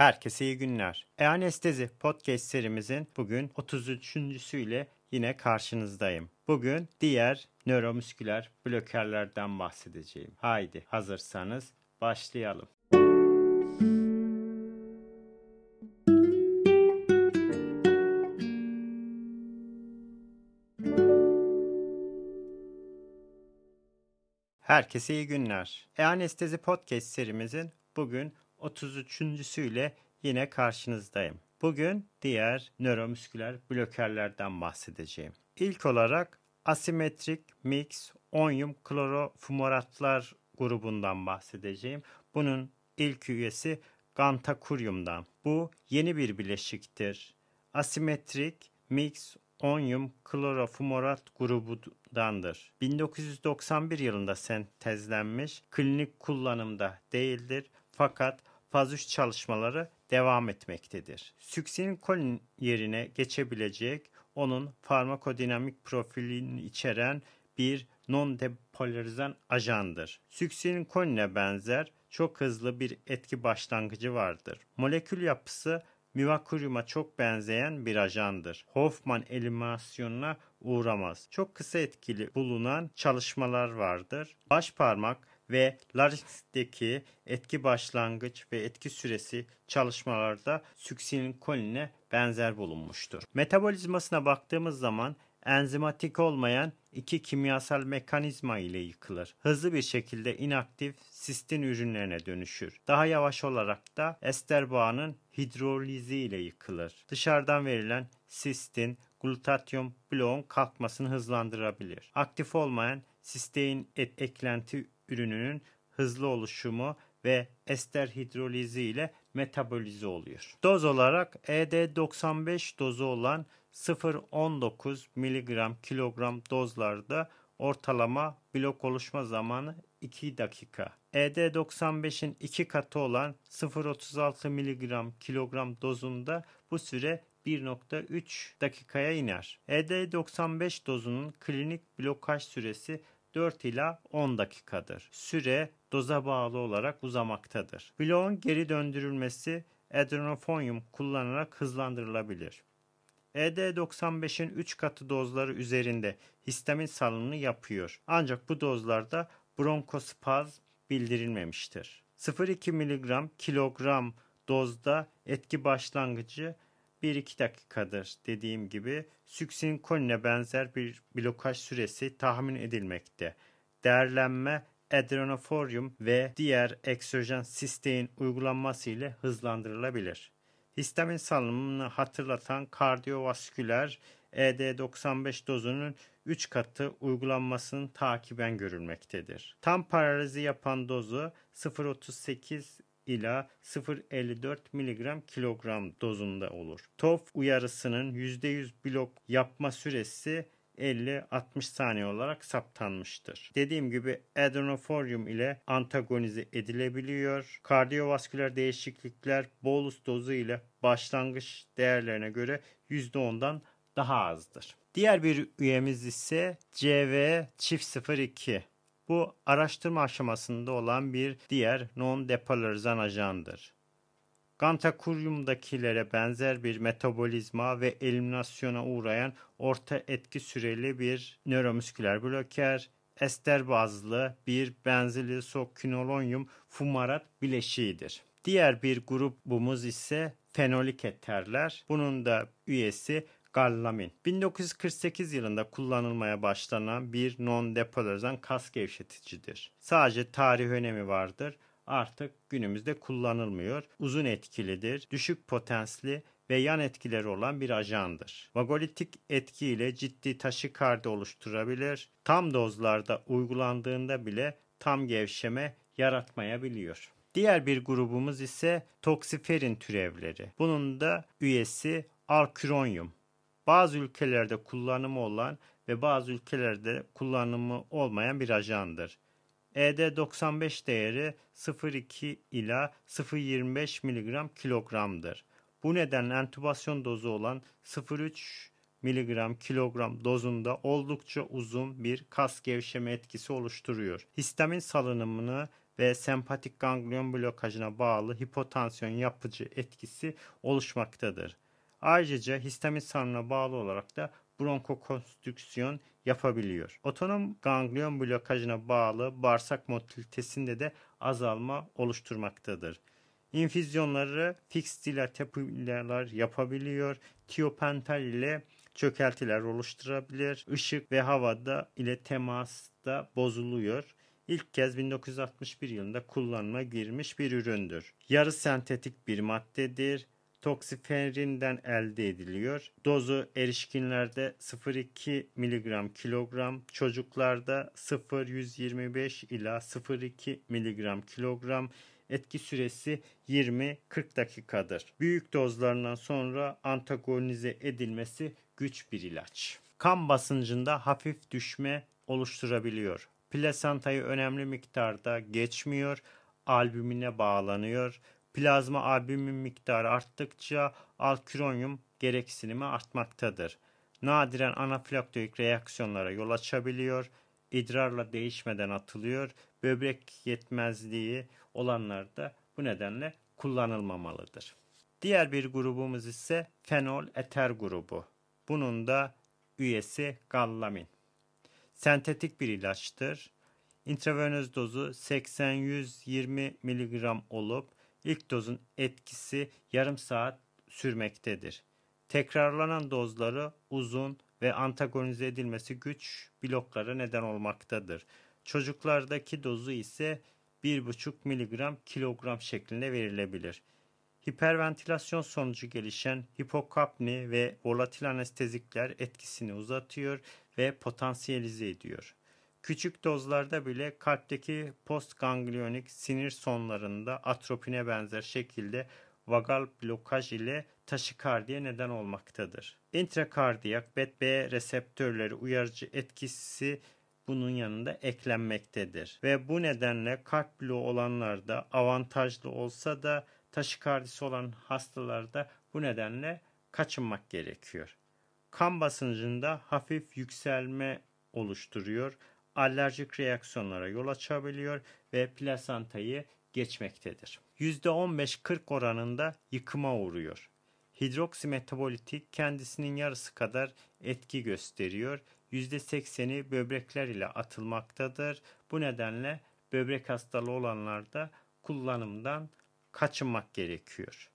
Herkese iyi günler. E-Anestezi Podcast serimizin bugün 33.süyle yine karşınızdayım. Bugün diğer nöromüsküler blokerlerden bahsedeceğim. Haydi hazırsanız başlayalım. Herkese iyi günler. E-Anestezi Podcast serimizin bugün 33.süyle yine karşınızdayım. Bugün diğer nöromüsküler blokerlerden bahsedeceğim. İlk olarak asimetrik mix onyum klorofumoratlar grubundan bahsedeceğim. Bunun ilk üyesi gantakuryumdan. Bu yeni bir bileşiktir. Asimetrik mix onyum klorofumorat grubundandır. 1991 yılında sentezlenmiş, klinik kullanımda değildir fakat faz 3 çalışmaları devam etmektedir. Süksinkolin yerine geçebilecek onun farmakodinamik profilini içeren bir non-depolarizan ajandır. Süksinkoline benzer çok hızlı bir etki başlangıcı vardır. Molekül yapısı Mivakuryum'a çok benzeyen bir ajandır. Hoffman eliminasyonuna uğramaz. Çok kısa etkili bulunan çalışmalar vardır. Baş parmak ve laringsteki etki başlangıç ve etki süresi çalışmalarda süksinkoline benzer bulunmuştur. Metabolizmasına baktığımız zaman enzimatik olmayan iki kimyasal mekanizma ile yıkılır. Hızlı bir şekilde inaktif sistin ürünlerine dönüşür. Daha yavaş olarak da ester bağının hidrolizi ile yıkılır. Dışarıdan verilen sistin glutatyum bloğun kalkmasını hızlandırabilir. Aktif olmayan sistein et eklenti ürününün hızlı oluşumu ve ester hidrolizi ile metabolize oluyor. Doz olarak ED95 dozu olan 0.19 mg kilogram dozlarda ortalama blok oluşma zamanı 2 dakika. ED95'in 2 katı olan 0.36 mg kilogram dozunda bu süre 1.3 dakikaya iner. ED95 dozunun klinik blokaj süresi 4 ila 10 dakikadır. Süre doza bağlı olarak uzamaktadır. Bloğun geri döndürülmesi adrenofonyum kullanarak hızlandırılabilir. ED95'in 3 katı dozları üzerinde histamin salınımı yapıyor. Ancak bu dozlarda bronkospazm bildirilmemiştir. 0,2 mg kilogram dozda etki başlangıcı 1-2 dakikadır dediğim gibi süksinkoline benzer bir blokaj süresi tahmin edilmekte. Değerlenme adrenoforium ve diğer eksojen sistein uygulanması ile hızlandırılabilir. Histamin salınımını hatırlatan kardiyovasküler ED95 dozunun 3 katı uygulanmasının takiben görülmektedir. Tam paralizi yapan dozu 0.38 ila 0.54 mg kilogram dozunda olur. TOF uyarısının %100 blok yapma süresi 50-60 saniye olarak saptanmıştır. Dediğim gibi adrenoforium ile antagonize edilebiliyor. Kardiyovasküler değişiklikler bolus dozu ile başlangıç değerlerine göre %10'dan daha azdır. Diğer bir üyemiz ise CV çift 02. Bu araştırma aşamasında olan bir diğer non-depolarizan ajandır. Gantakuryum'dakilere benzer bir metabolizma ve eliminasyona uğrayan orta etki süreli bir nöromüsküler bloker, ester bazlı bir benzilisokinolonyum fumarat bileşiğidir. Diğer bir grubumuz ise fenolik eterler. Bunun da üyesi Gallamin. 1948 yılında kullanılmaya başlanan bir non-depolarizan kas gevşeticidir. Sadece tarih önemi vardır. Artık günümüzde kullanılmıyor. Uzun etkilidir. Düşük potensli ve yan etkileri olan bir ajandır. Vagolitik etkiyle ciddi taşikardi oluşturabilir. Tam dozlarda uygulandığında bile tam gevşeme yaratmayabiliyor. Diğer bir grubumuz ise toksiferin türevleri. Bunun da üyesi alküronyum. Bazı ülkelerde kullanımı olan ve bazı ülkelerde kullanımı olmayan bir ajandır. ED95 değeri 0,2 ila 0,25 mg kilogramdır. Bu nedenle entübasyon dozu olan 0,3 mg kilogram dozunda oldukça uzun bir kas gevşeme etkisi oluşturuyor. Histamin salınımını ve sempatik ganglion blokajına bağlı hipotansiyon yapıcı etkisi oluşmaktadır. Ayrıca histamin salınımına bağlı olarak da bronkokonstrüksiyon yapabiliyor. Otonom ganglion blokajına bağlı bağırsak motilitesinde de azalma oluşturmaktadır. İnfüzyonları fix dilatepiler yapabiliyor. Tiopental ile çökeltiler oluşturabilir. Işık ve havada ile temasta bozuluyor. İlk kez 1961 yılında kullanıma girmiş bir üründür. Yarı sentetik bir maddedir toksiferinden elde ediliyor. Dozu erişkinlerde 0,2 mg kilogram, çocuklarda 0,125 ila 0,2 mg kilogram, etki süresi 20-40 dakikadır. Büyük dozlarından sonra antagonize edilmesi güç bir ilaç. Kan basıncında hafif düşme oluşturabiliyor. Plasantayı önemli miktarda geçmiyor, albümine bağlanıyor Plazma albümin miktarı arttıkça alküronyum gereksinimi artmaktadır. Nadiren anafilaktoik reaksiyonlara yol açabiliyor, idrarla değişmeden atılıyor, böbrek yetmezliği olanlarda bu nedenle kullanılmamalıdır. Diğer bir grubumuz ise fenol eter grubu. Bunun da üyesi gallamin. Sentetik bir ilaçtır. İntravenöz dozu 80-120 mg olup İlk dozun etkisi yarım saat sürmektedir. Tekrarlanan dozları uzun ve antagonize edilmesi güç bloklara neden olmaktadır. Çocuklardaki dozu ise 1,5 mg kilogram şeklinde verilebilir. Hiperventilasyon sonucu gelişen hipokapni ve volatil anestezikler etkisini uzatıyor ve potansiyelize ediyor. Küçük dozlarda bile kalpteki postgangliyonik sinir sonlarında atropine benzer şekilde vagal blokaj ile taşikardiye neden olmaktadır. Intrakardiyak BET-B reseptörleri uyarıcı etkisi bunun yanında eklenmektedir. Ve bu nedenle kalp bloğu olanlarda avantajlı olsa da taşikardisi olan hastalarda bu nedenle kaçınmak gerekiyor. Kan basıncında hafif yükselme oluşturuyor alerjik reaksiyonlara yol açabiliyor ve plasantayı geçmektedir. %15-40 oranında yıkıma uğruyor. Hidroksimetaboliti kendisinin yarısı kadar etki gösteriyor. %80'i böbrekler ile atılmaktadır. Bu nedenle böbrek hastalığı olanlarda kullanımdan kaçınmak gerekiyor.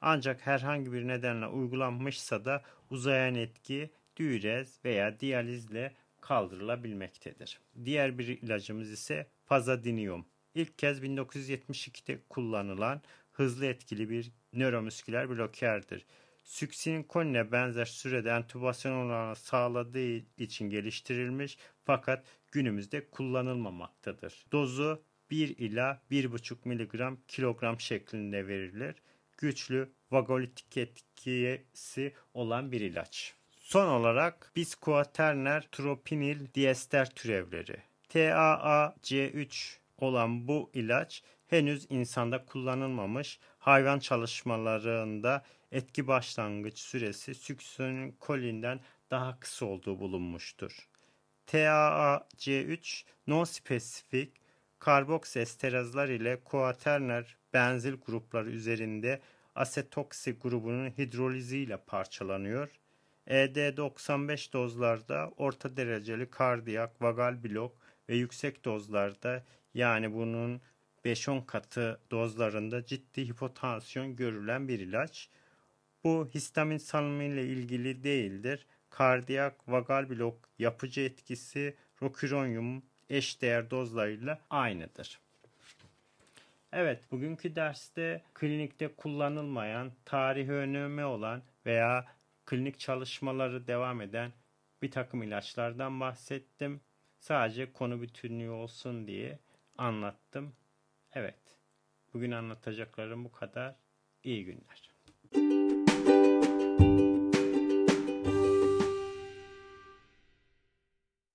Ancak herhangi bir nedenle uygulanmışsa da uzayan etki diürez veya diyalizle kaldırılabilmektedir. Diğer bir ilacımız ise fazadinium. İlk kez 1972'de kullanılan hızlı etkili bir nöromüsküler blokerdir. Süksinkoline benzer sürede entübasyon olanı sağladığı için geliştirilmiş fakat günümüzde kullanılmamaktadır. Dozu 1 ila 1,5 mg kilogram şeklinde verilir. Güçlü vagolitik etkisi olan bir ilaç. Son olarak bisquaterner tropinil diester türevleri. TAAC3 olan bu ilaç henüz insanda kullanılmamış. Hayvan çalışmalarında etki başlangıç süresi süksinolinden daha kısa olduğu bulunmuştur. TAAC3 non-spesifik karboksesterazlar ile kuaterner benzil grupları üzerinde asetoksi grubunun hidroliziyle parçalanıyor ED95 dozlarda orta dereceli kardiyak, vagal blok ve yüksek dozlarda yani bunun 5-10 katı dozlarında ciddi hipotansiyon görülen bir ilaç. Bu histamin salımı ile ilgili değildir. Kardiyak, vagal blok yapıcı etkisi roküronyum eşdeğer dozlarıyla aynıdır. Evet, bugünkü derste klinikte kullanılmayan, tarihi önemi olan veya klinik çalışmaları devam eden bir takım ilaçlardan bahsettim. Sadece konu bütünlüğü olsun diye anlattım. Evet, bugün anlatacaklarım bu kadar. İyi günler.